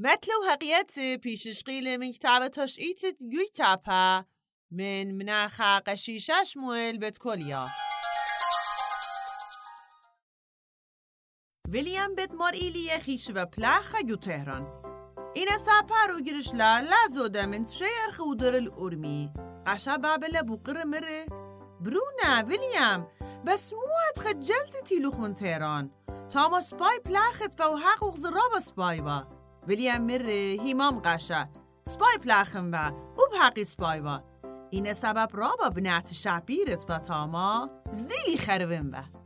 مثل حقيقة بيشش قيل من كتابة تشقيت يويتابا من مناخ قشيشة شمويل بتكوليا ویلیام بد مار ایلیه خیش و پلاخ یو تهران. این ساپارو گرش لا لازو من شیر خودر الارمی قشا بابل بقر مره برونا ویلیام بس مو خجلت تیلوخ من تهران. تاما سپای پلاخت و حقوق زراب سپای با ویلیام مره هیمام قشا سپای پلاخم و او حقی سپای با این سبب رابا بنات شعبیرت و تاما زدیلی خروم با